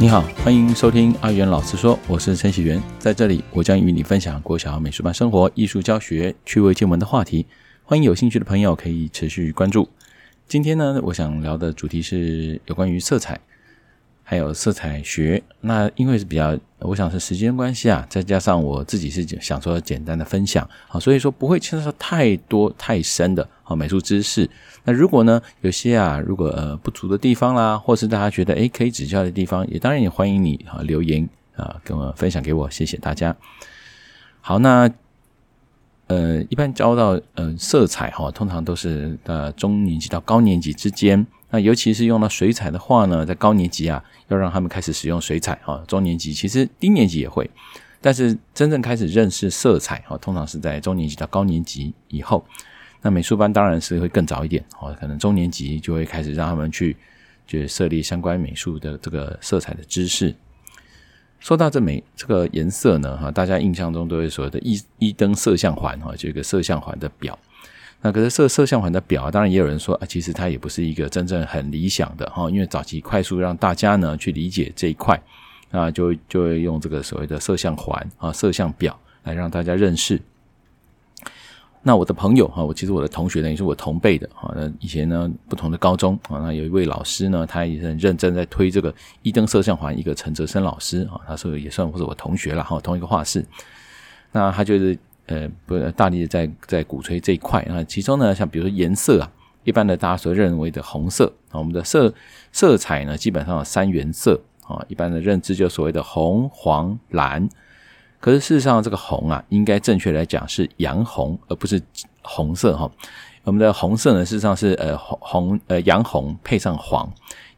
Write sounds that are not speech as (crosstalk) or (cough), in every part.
你好，欢迎收听阿元老师说，我是陈启源，在这里我将与你分享国小美术班生活、艺术教学、趣味见闻的话题，欢迎有兴趣的朋友可以持续关注。今天呢，我想聊的主题是有关于色彩。还有色彩学，那因为是比较，我想是时间关系啊，再加上我自己是想说简单的分享啊，所以说不会牵涉太多太深的啊美术知识。那如果呢有些啊，如果呃不足的地方啦，或是大家觉得诶可以指教的地方，也当然也欢迎你啊留言啊跟我分享给我，谢谢大家。好，那呃一般教到呃色彩哈，通常都是呃中年级到高年级之间。那尤其是用到水彩的话呢，在高年级啊，要让他们开始使用水彩哈。中年级其实低年级也会，但是真正开始认识色彩哈，通常是在中年级到高年级以后。那美术班当然是会更早一点哦，可能中年级就会开始让他们去就设立相关美术的这个色彩的知识。说到这美这个颜色呢哈，大家印象中都会说的一一灯色相环哈，就一个色相环的表。那可是色色相环的表，当然也有人说啊，其实它也不是一个真正很理想的哈，因为早期快速让大家呢去理解这一块，啊，就就会用这个所谓的色相环啊、色相表来让大家认识。那我的朋友哈，我其实我的同学呢也是我同辈的哈，那以前呢不同的高中啊，那有一位老师呢，他也很认真在推这个一灯色相环，一个陈泽生老师啊，他说也算是我同学了哈，同一个画室，那他就是。呃，不，大力的在在鼓吹这一块啊。其中呢，像比如说颜色啊，一般的大家所认为的红色啊，我们的色色彩呢，基本上有三原色啊。一般的认知就所谓的红、黄、蓝。可是事实上，这个红啊，应该正确来讲是洋红，而不是红色哈。我们的红色呢，事实上是呃红红呃洋红配上黄，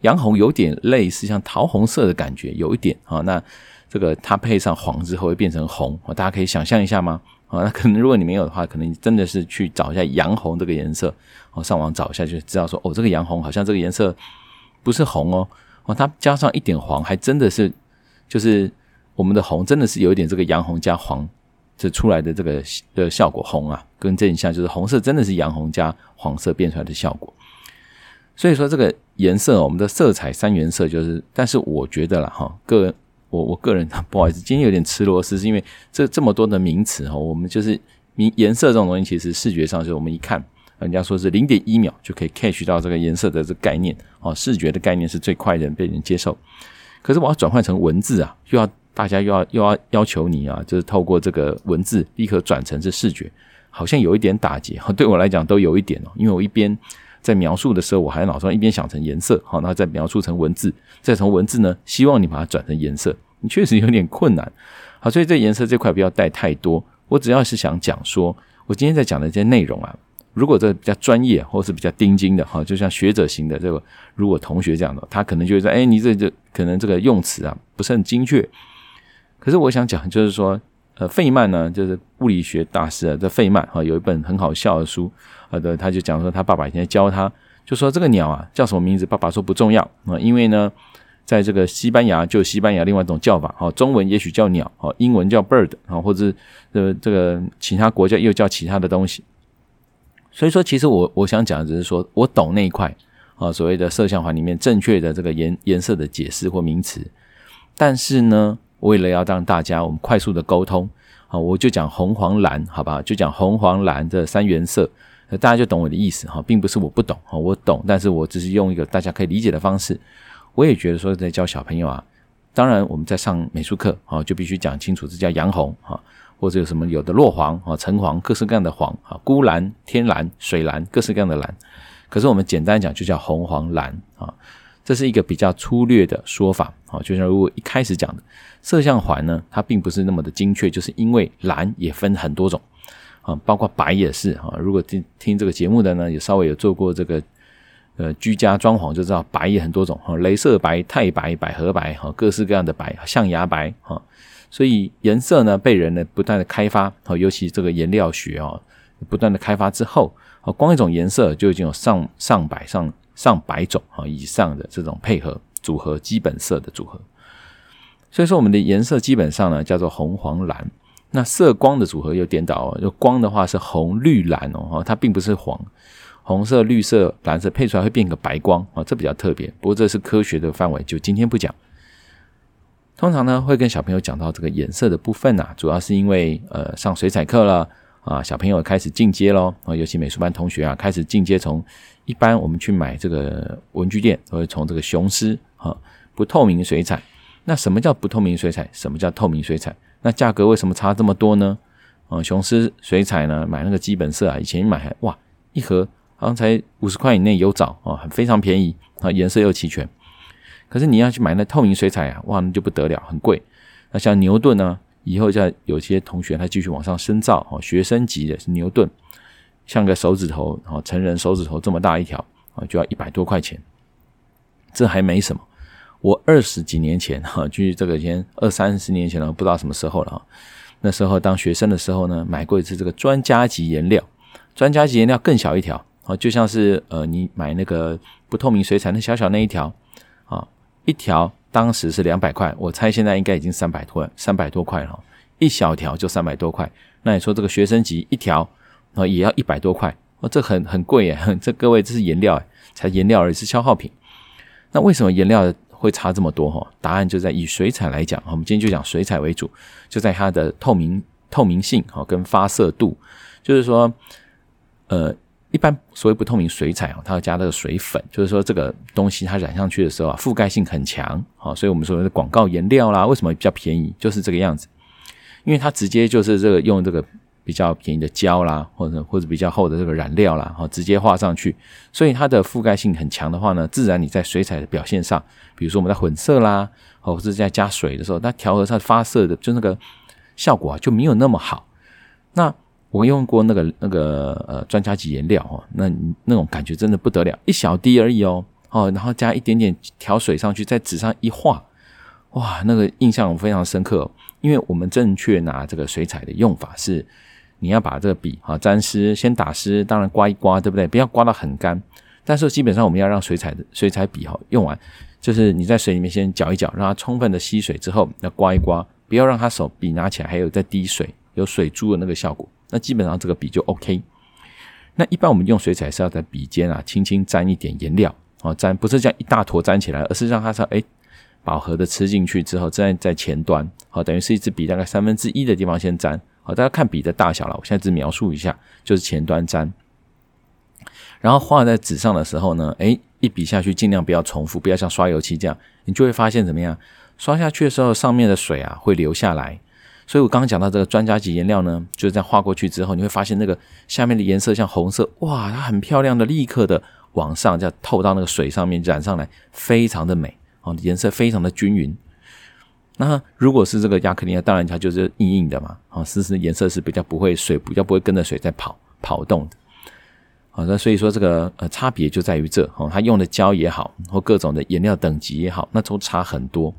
洋红有点类似像桃红色的感觉，有一点啊。那这个它配上黄之后会变成红，大家可以想象一下吗？啊，那可能如果你没有的话，可能真的是去找一下洋红这个颜色，哦，上网找一下就知道说，哦，这个洋红好像这个颜色不是红哦，哦，它加上一点黄，还真的是就是我们的红真的是有一点这个洋红加黄这出来的这个的效果红啊，跟这一下就是红色真的是洋红加黄色变出来的效果。所以说这个颜色，我们的色彩三原色就是，但是我觉得啦哈，个人。我我个人不好意思，今天有点吃螺丝，是因为这这么多的名词哈，我们就是明颜色这种东西，其实视觉上就是我们一看，人家说是零点一秒就可以 catch 到这个颜色的这个概念哦，视觉的概念是最快的被人接受。可是我要转换成文字啊，又要大家又要又要要求你啊，就是透过这个文字立刻转成是视觉，好像有一点打结。对我来讲都有一点哦，因为我一边在描述的时候，我还脑中一边想成颜色，好，然后再描述成文字，再从文字呢，希望你把它转成颜色。你确实有点困难，好，所以这颜色这块不要带太多。我只要是想讲说，我今天在讲的这些内容啊，如果这比较专业或是比较钉钉的哈，就像学者型的这个，如果同学这样的，他可能就会说，哎，你这这可能这个用词啊不是很精确。可是我想讲就是说，呃，费曼呢，就是物理学大师啊，这费曼哈有一本很好笑的书，啊，对，他就讲说他爸爸以前教他，就说这个鸟啊叫什么名字，爸爸说不重要啊，因为呢。在这个西班牙就西班牙另外一种叫法，哈，中文也许叫鸟，哈，英文叫 bird，啊，或者是呃这个其他国家又叫其他的东西。所以说，其实我我想讲的只是说我懂那一块啊，所谓的色相环里面正确的这个颜颜色的解释或名词。但是呢，为了要让大家我们快速的沟通，啊，我就讲红黄蓝，好吧，就讲红黄蓝这三原色，大家就懂我的意思哈，并不是我不懂哈，我懂，但是我只是用一个大家可以理解的方式。我也觉得说，在教小朋友啊，当然我们在上美术课啊，就必须讲清楚这叫洋红啊，或者有什么有的落黄啊、橙黄，各式各样的黄啊，孤蓝、天蓝、水蓝，各式各样的蓝。可是我们简单讲就叫红黄蓝啊，这是一个比较粗略的说法啊。就像如果一开始讲的色相环呢，它并不是那么的精确，就是因为蓝也分很多种啊，包括白也是啊。如果听听这个节目的呢，也稍微有做过这个。呃，居家装潢就知道白也很多种哈，镭射白、钛白、百合白哈，各式各样的白，象牙白哈。所以颜色呢，被人呢不断的开发，尤其这个颜料学啊，不断的开发之后，光一种颜色就已经有上上百上上百种啊以上的这种配合组合，基本色的组合。所以说，我们的颜色基本上呢叫做红黄蓝，那色光的组合又颠倒哦，就光的话是红绿蓝哦，它并不是黄。红色、绿色、蓝色配出来会变个白光啊，这比较特别。不过这是科学的范围，就今天不讲。通常呢会跟小朋友讲到这个颜色的部分呐、主要是因为呃上水彩课了啊，小朋友开始进阶喽啊，尤其美术班同学啊开始进阶，从一般我们去买这个文具店都会从这个雄狮啊不透明水彩。那什么叫不透明水彩？什么叫透明水彩？那价格为什么差这么多呢？啊，雄狮水彩呢，买那个基本色啊，以前买哇一盒好像才五十块以内有找啊，很非常便宜啊，颜色又齐全。可是你要去买那透明水彩啊，哇，那就不得了，很贵。那像牛顿呢，以后在有些同学他继续往上深造哦，学生级的是牛顿，像个手指头啊，成人手指头这么大一条啊，就要一百多块钱。这还没什么。我二十几年前哈，距这个已经二三十年前了，不知道什么时候了哈。那时候当学生的时候呢，买过一次这个专家级颜料，专家级颜料更小一条啊，就像是呃你买那个不透明水彩那小小那一条啊，一条当时是两百块，我猜现在应该已经三百多三百多块了，一小条就三百多块。那你说这个学生级一条啊也要一百多块，哦，这很很贵耶，(laughs) 这各位这是颜料哎，才颜料而已，是消耗品。那为什么颜料？会差这么多哈？答案就在以水彩来讲，我们今天就讲水彩为主，就在它的透明透明性哈跟发色度，就是说，呃，一般所谓不透明水彩啊，它要加那个水粉，就是说这个东西它染上去的时候啊，覆盖性很强，好，所以我们说的广告颜料啦，为什么比较便宜，就是这个样子，因为它直接就是这个用这个。比较便宜的胶啦，或者或者比较厚的这个染料啦，哈，直接画上去，所以它的覆盖性很强的话呢，自然你在水彩的表现上，比如说我们在混色啦，或者是在加水的时候，它调和上发色的就那个效果啊就没有那么好。那我用过那个那个呃专家级颜料哦，那那种感觉真的不得了，一小滴而已哦，哦，然后加一点点调水上去，在纸上一画，哇，那个印象非常深刻，因为我们正确拿这个水彩的用法是。你要把这个笔啊沾湿，先打湿，当然刮一刮，对不对？不要刮到很干。但是基本上我们要让水彩的水彩笔哈用完，就是你在水里面先搅一搅，让它充分的吸水之后，要刮一刮，不要让它手笔拿起来还有在滴水，有水珠的那个效果。那基本上这个笔就 OK。那一般我们用水彩是要在笔尖啊轻轻沾一点颜料啊，沾不是这样一大坨沾起来，而是让它说哎饱和的吃进去之后，再在前端好，等于是一支笔大概三分之一的地方先沾。大家看笔的大小了。我现在只描述一下，就是前端沾，然后画在纸上的时候呢，诶，一笔下去尽量不要重复，不要像刷油漆这样，你就会发现怎么样？刷下去的时候，上面的水啊会流下来。所以我刚刚讲到这个专家级颜料呢，就是在画过去之后，你会发现那个下面的颜色像红色，哇，它很漂亮的，立刻的往上这样透到那个水上面染上来，非常的美哦，颜色非常的均匀。那如果是这个亚克力，当然它就是硬硬的嘛，啊，丝丝颜色是比较不会水，比较不会跟着水在跑跑动的，好，那所以说这个呃差别就在于这，哦，它用的胶也好，或各种的颜料等级也好，那都差很多，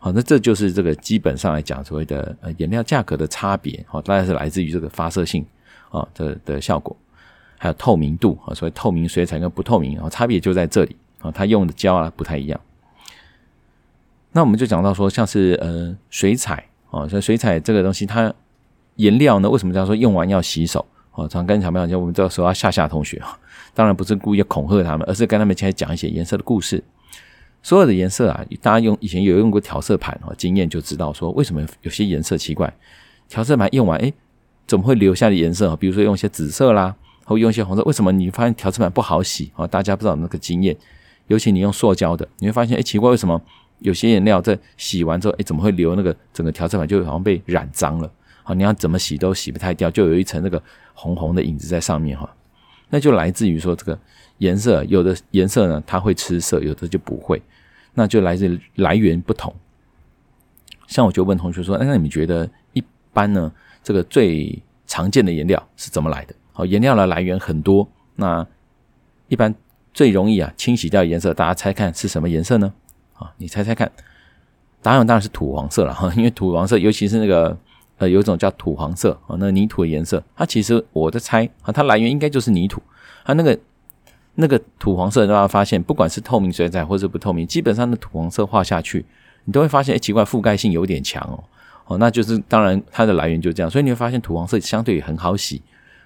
好，那这就是这个基本上来讲所谓的呃颜料价格的差别，好，大概是来自于这个发射性啊的的效果，还有透明度啊，所谓透明水彩跟不透明啊，差别就在这里啊，它用的胶啊不太一样。那我们就讲到说，像是呃水彩哦，像水彩这个东西，它颜料呢，为什么叫说用完要洗手？哦，常跟小朋友讲，我们这个时候要吓吓同学啊，(laughs) 当然不是故意恐吓他们，而是跟他们一起来讲一些颜色的故事。所有的颜色啊，大家用以前有用过调色盘哦，经验就知道说，为什么有些颜色奇怪，调色盘用完，诶，怎么会留下的颜色？比如说用一些紫色啦，或用一些红色，为什么你发现调色盘不好洗？哦，大家不知道那个经验，尤其你用塑胶的，你会发现，诶，奇怪，为什么？有些颜料在洗完之后，哎，怎么会留那个整个调色板就好像被染脏了？好，你要怎么洗都洗不太掉，就有一层那个红红的影子在上面哈。那就来自于说这个颜色，有的颜色呢它会吃色，有的就不会，那就来自来源不同。像我就问同学说，那你们觉得一般呢这个最常见的颜料是怎么来的？好，颜料的来源很多，那一般最容易啊清洗掉颜色，大家猜看是什么颜色呢？啊，你猜猜看，答案当然是土黄色了哈，因为土黄色，尤其是那个呃，有一种叫土黄色啊，那泥土的颜色，它其实我的猜啊，它来源应该就是泥土，它那个那个土黄色，大家发现，不管是透明水彩或者不透明，基本上那土黄色画下去，你都会发现，哎，奇怪，覆盖性有点强哦，哦，那就是当然它的来源就这样，所以你会发现土黄色相对很好洗，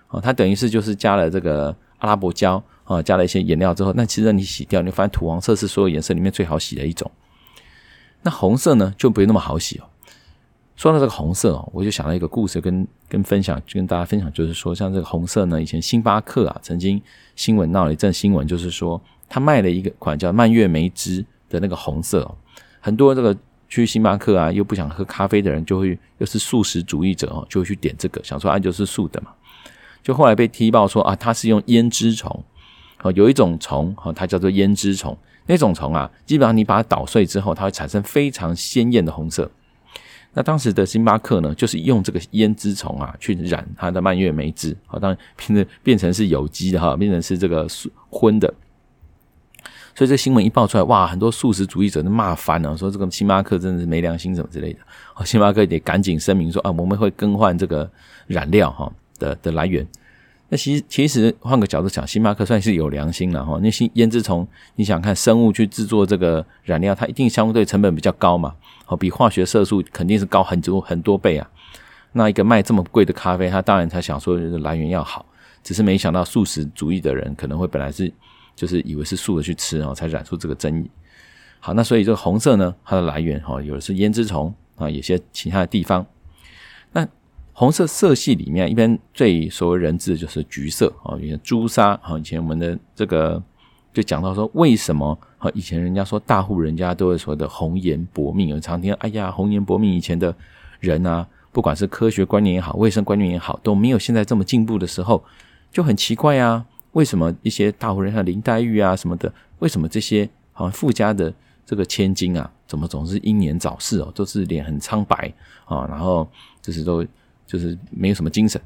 哦，它等于是就是加了这个阿拉伯胶。啊，加了一些颜料之后，那其实你洗掉，你发现土黄色是所有颜色里面最好洗的一种。那红色呢就不会那么好洗哦。说到这个红色哦，我就想到一个故事跟跟分享，跟大家分享，就是说像这个红色呢，以前星巴克啊曾经新闻闹了一阵新闻，就是说他卖了一个款叫蔓越莓汁的那个红色哦，很多这个去星巴克啊又不想喝咖啡的人，就会又是素食主义者哦，就会去点这个，想说啊就是素的嘛。就后来被踢爆说啊，它是用胭脂虫哦，有一种虫哦，它叫做胭脂虫，那种虫啊，基本上你把它捣碎之后，它会产生非常鲜艳的红色。那当时的星巴克呢，就是用这个胭脂虫啊去染它的蔓越莓汁，好，当然变成变成是有机的哈，变成是这个荤的。所以这新闻一爆出来，哇，很多素食主义者都骂翻了，说这个星巴克真的是没良心什么之类的。星巴克得赶紧声明说啊，我们会更换这个染料哈的的来源。那其其实换个角度讲，星巴克算是有良心了哈。那些胭脂虫，你想看生物去制作这个染料，它一定相对成本比较高嘛。好，比化学色素肯定是高很多很多倍啊。那一个卖这么贵的咖啡，他当然才想说来源要好，只是没想到素食主义的人可能会本来是就是以为是素的去吃，然后才染出这个争议。好，那所以这个红色呢，它的来源哈，有的是胭脂虫啊，有些其他的地方。那红色色系里面，一般最所谓人知的就是橘色啊，以前朱砂啊，以前我们的这个。就讲到说，为什么啊以前人家说大户人家都会说的红颜薄命，有常听，哎呀，红颜薄命。以前的人啊，不管是科学观念也好，卫生观念也好，都没有现在这么进步的时候，就很奇怪啊。为什么一些大户人像林黛玉啊什么的，为什么这些好像富家的这个千金啊，怎么总是英年早逝哦，都是脸很苍白啊，然后就是都就是没有什么精神。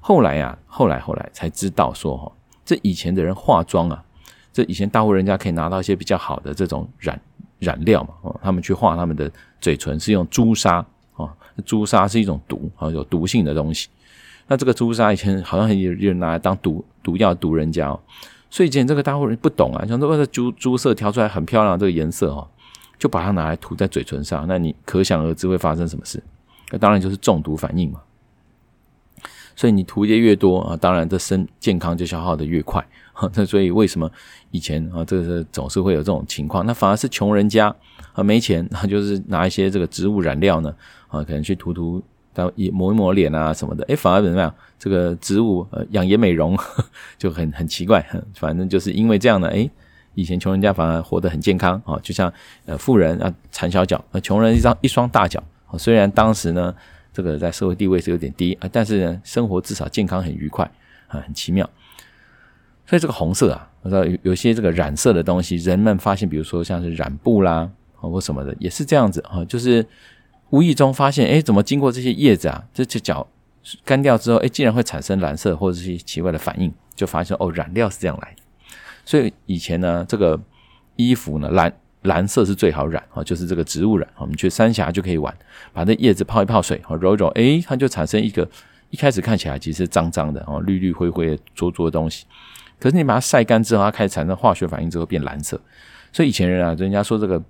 后来啊，后来后来才知道说哈，这以前的人化妆啊。这以前大户人家可以拿到一些比较好的这种染染料嘛，哦，他们去画他们的嘴唇是用朱砂哦，朱砂是一种毒啊，有毒性的东西。那这个朱砂以前好像有有人拿来当毒毒药毒人家哦，所以以前这个大户人不懂啊，想说为了朱朱色调出来很漂亮这个颜色哦，就把它拿来涂在嘴唇上，那你可想而知会发生什么事？那当然就是中毒反应嘛。所以你涂的越多啊，当然这身健康就消耗的越快。(laughs) 那所以为什么以前啊，这个总是会有这种情况？那反而是穷人家啊没钱，他就是拿一些这个植物染料呢啊，可能去涂涂，当抹一抹脸啊什么的，哎，反而怎么样？这个植物养颜美容 (laughs) 就很很奇怪。(laughs) 反正就是因为这样呢，哎，以前穷人家反而活得很健康啊，就像呃富人啊缠小脚，那穷人一张一双大脚。虽然当时呢。这个在社会地位是有点低啊，但是呢，生活至少健康很愉快啊，很奇妙。所以这个红色啊，我知道有有些这个染色的东西，人们发现，比如说像是染布啦或什么的，也是这样子啊，就是无意中发现，哎，怎么经过这些叶子啊，这些脚干掉之后，哎，竟然会产生蓝色或者是奇怪的反应，就发现哦，染料是这样来的。所以以前呢，这个衣服呢蓝。蓝色是最好染啊，就是这个植物染。我们去三峡就可以玩，把那叶子泡一泡水，揉一揉，诶，它就产生一个一开始看起来其实脏脏的哦，绿绿灰灰的浊浊的东西。可是你把它晒干之后，它开始产生化学反应之后变蓝色。所以以前人啊，人家说这个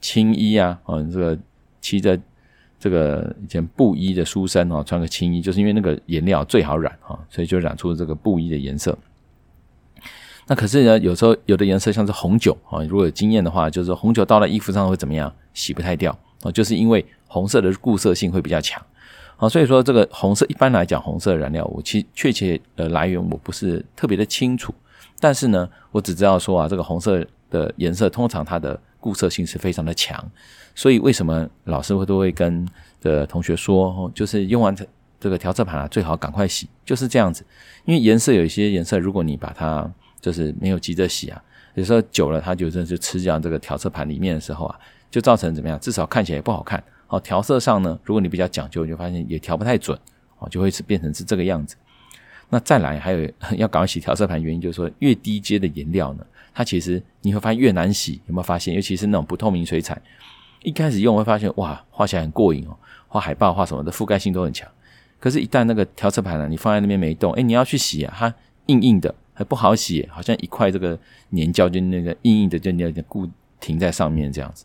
青衣啊，啊，这个骑着这个以前布衣的书生啊，穿个青衣，就是因为那个颜料最好染啊，所以就染出了这个布衣的颜色。那可是呢，有时候有的颜色像是红酒啊，如果有经验的话，就是红酒倒在衣服上会怎么样？洗不太掉啊，就是因为红色的固色性会比较强。啊，所以说这个红色一般来讲，红色的染料我其确切的来源我不是特别的清楚，但是呢，我只知道说啊，这个红色的颜色通常它的固色性是非常的强，所以为什么老师会都会跟的同学说，就是用完这个调色盘啊，最好赶快洗，就是这样子，因为颜色有一些颜色，如果你把它就是没有急着洗啊，有时候久了，它就真的是吃掉这个调色盘里面的时候啊，就造成怎么样？至少看起来也不好看。哦，调色上呢，如果你比较讲究，就发现也调不太准，哦，就会是变成是这个样子。那再来还有 (laughs) 要赶快洗调色盘，原因就是说，越低阶的颜料呢，它其实你会发现越难洗。有没有发现？尤其是那种不透明水彩，一开始用会发现哇，画起来很过瘾哦，画海报画什么的覆盖性都很强。可是，一旦那个调色盘呢，你放在那边没动，诶，你要去洗啊，它硬硬的。还不好洗，好像一块这个粘胶就那个硬硬的，就那固停在上面这样子。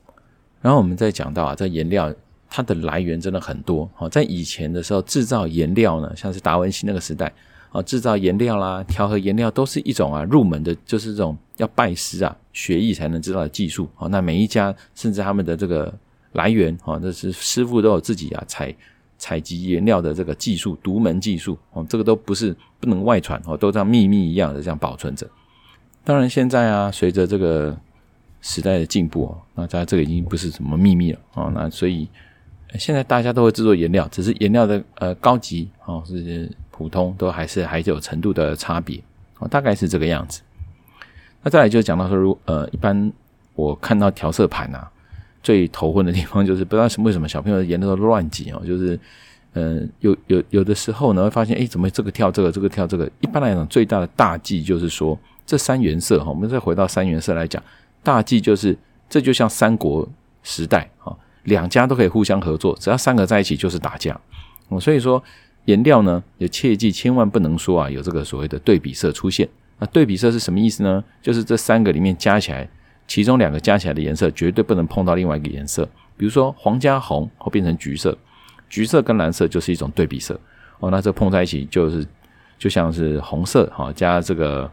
然后我们再讲到啊，这颜料它的来源真的很多。好，在以前的时候制造颜料呢，像是达文西那个时代啊，制造颜料啦、调和颜料都是一种啊入门的，就是这种要拜师啊学艺才能知道的技术。好，那每一家甚至他们的这个来源啊，这是师傅都有自己啊采采集原料的这个技术，独门技术哦，这个都不是不能外传哦，都像秘密一样的这样保存着。当然现在啊，随着这个时代的进步哦，那大家这个已经不是什么秘密了哦，那所以现在大家都会制作颜料，只是颜料的呃高级哦是普通，都还是还是有程度的差别哦，大概是这个样子。那再来就讲到说，如呃一般我看到调色盘啊。最头昏的地方 (laughs) 就是不知道是为什么小朋友的颜料都乱挤哦，就是，嗯、有有有的时候呢会发现，哎，怎么这个跳这个，这个跳这个？一般来讲，最大的大忌就是说，这三原色哈，我们再回到三原色来讲，大忌就是这就像三国时代啊，两家都可以互相合作，只要三个在一起就是打架。哦，所以说颜料呢，也切记千万不能说啊有这个所谓的对比色出现。那对比色是什么意思呢？就是这三个里面加起来。其中两个加起来的颜色绝对不能碰到另外一个颜色，比如说黄加红会变成橘色，橘色跟蓝色就是一种对比色。哦，那这碰在一起就是就像是红色哈加这个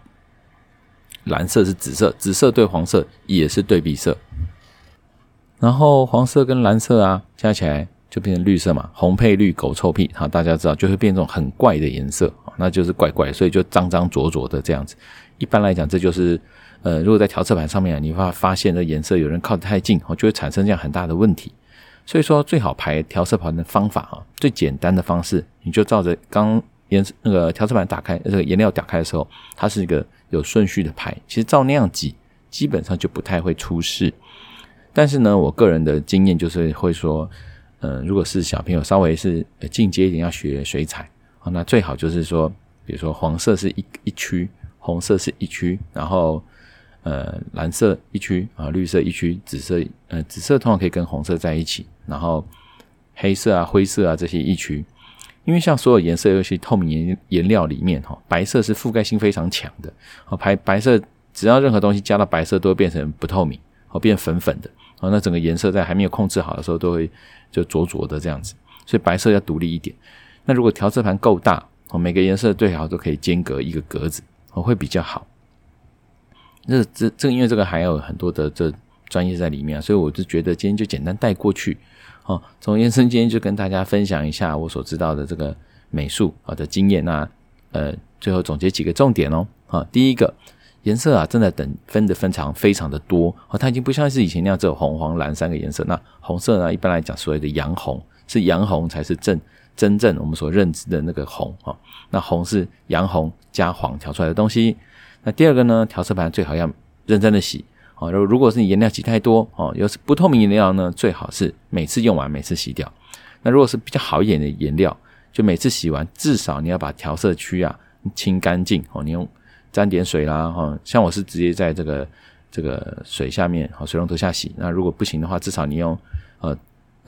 蓝色是紫色，紫色对黄色也是对比色，然后黄色跟蓝色啊加起来就变成绿色嘛，红配绿狗臭屁哈，大家知道就会变这种很怪的颜色，那就是怪怪，所以就脏脏浊浊的这样子。一般来讲，这就是。呃，如果在调色盘上面，你会发现这颜色有人靠得太近，哦，就会产生这样很大的问题。所以说，最好排调色盘的方法啊，最简单的方式，你就照着刚颜色那个调色盘打开，这个颜料打开的时候，它是一个有顺序的排。其实照那样挤，基本上就不太会出事。但是呢，我个人的经验就是会说，呃，如果是小朋友稍微是进阶一点要学水彩，那最好就是说，比如说黄色是一一区，红色是一区，然后。呃，蓝色一区啊，绿色一区，紫色呃，紫色通常可以跟红色在一起，然后黑色啊、灰色啊这些一区，因为像所有颜色，尤其透明颜颜料里面哈，白色是覆盖性非常强的，哦，白白色只要任何东西加到白色，都会变成不透明，哦，变粉粉的，哦，那整个颜色在还没有控制好的时候，都会就浊浊的这样子，所以白色要独立一点。那如果调色盘够大，哦，每个颜色最好都可以间隔一个格子，哦，会比较好。这这这个，因为这个还有很多的这专业在里面，所以我就觉得今天就简单带过去。哦，从颜生今天就跟大家分享一下我所知道的这个美术啊的经验。那呃，最后总结几个重点哦。啊，第一个颜色啊，真的等分的分长非常的多哦，它已经不像是以前那样只有红、黄、蓝三个颜色。那红色呢，一般来讲所谓的洋红是洋红才是正真正我们所认知的那个红啊。那红是洋红加黄调出来的东西。那第二个呢，调色盘最好要认真的洗哦。如如果是你颜料挤太多哦，又是不透明颜料呢，最好是每次用完每次洗掉。那如果是比较好一点的颜料，就每次洗完至少你要把调色区啊清干净哦。你用沾点水啦哈，像我是直接在这个这个水下面哦，水龙头下洗。那如果不行的话，至少你用呃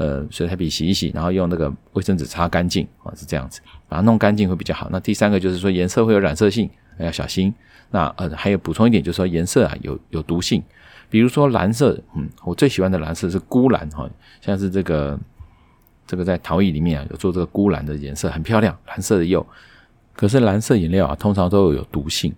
呃水彩笔洗一洗，然后用那个卫生纸擦干净啊，是这样子把它弄干净会比较好。那第三个就是说颜色会有染色性，要小心。那呃，还有补充一点，就是说颜色啊有有毒性，比如说蓝色，嗯，我最喜欢的蓝色是钴蓝哈，像是这个这个在陶艺里面啊有做这个钴蓝的颜色，很漂亮，蓝色的釉。可是蓝色颜料啊，通常都有有毒性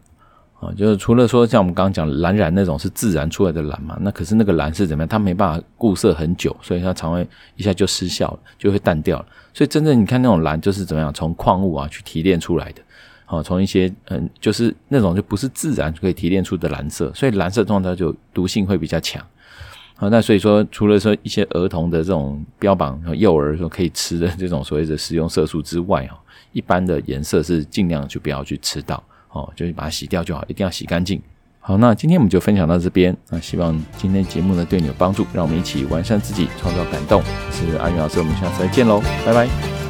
啊，就是除了说像我们刚刚讲蓝染那种是自然出来的蓝嘛，那可是那个蓝是怎么样？它没办法固色很久，所以它常会一下就失效了，就会淡掉了。所以真正你看那种蓝，就是怎么样从矿物啊去提炼出来的。哦，从一些嗯，就是那种就不是自然就可以提炼出的蓝色，所以蓝色通常就毒性会比较强。好，那所以说，除了说一些儿童的这种标榜幼儿说可以吃的这种所谓的食用色素之外，哈，一般的颜色是尽量就不要去吃到，哦，就是把它洗掉就好，一定要洗干净。好，那今天我们就分享到这边，那希望今天节目呢对你有帮助，让我们一起完善自己，创造感动。我是阿云老师，我们下次再见喽，拜拜。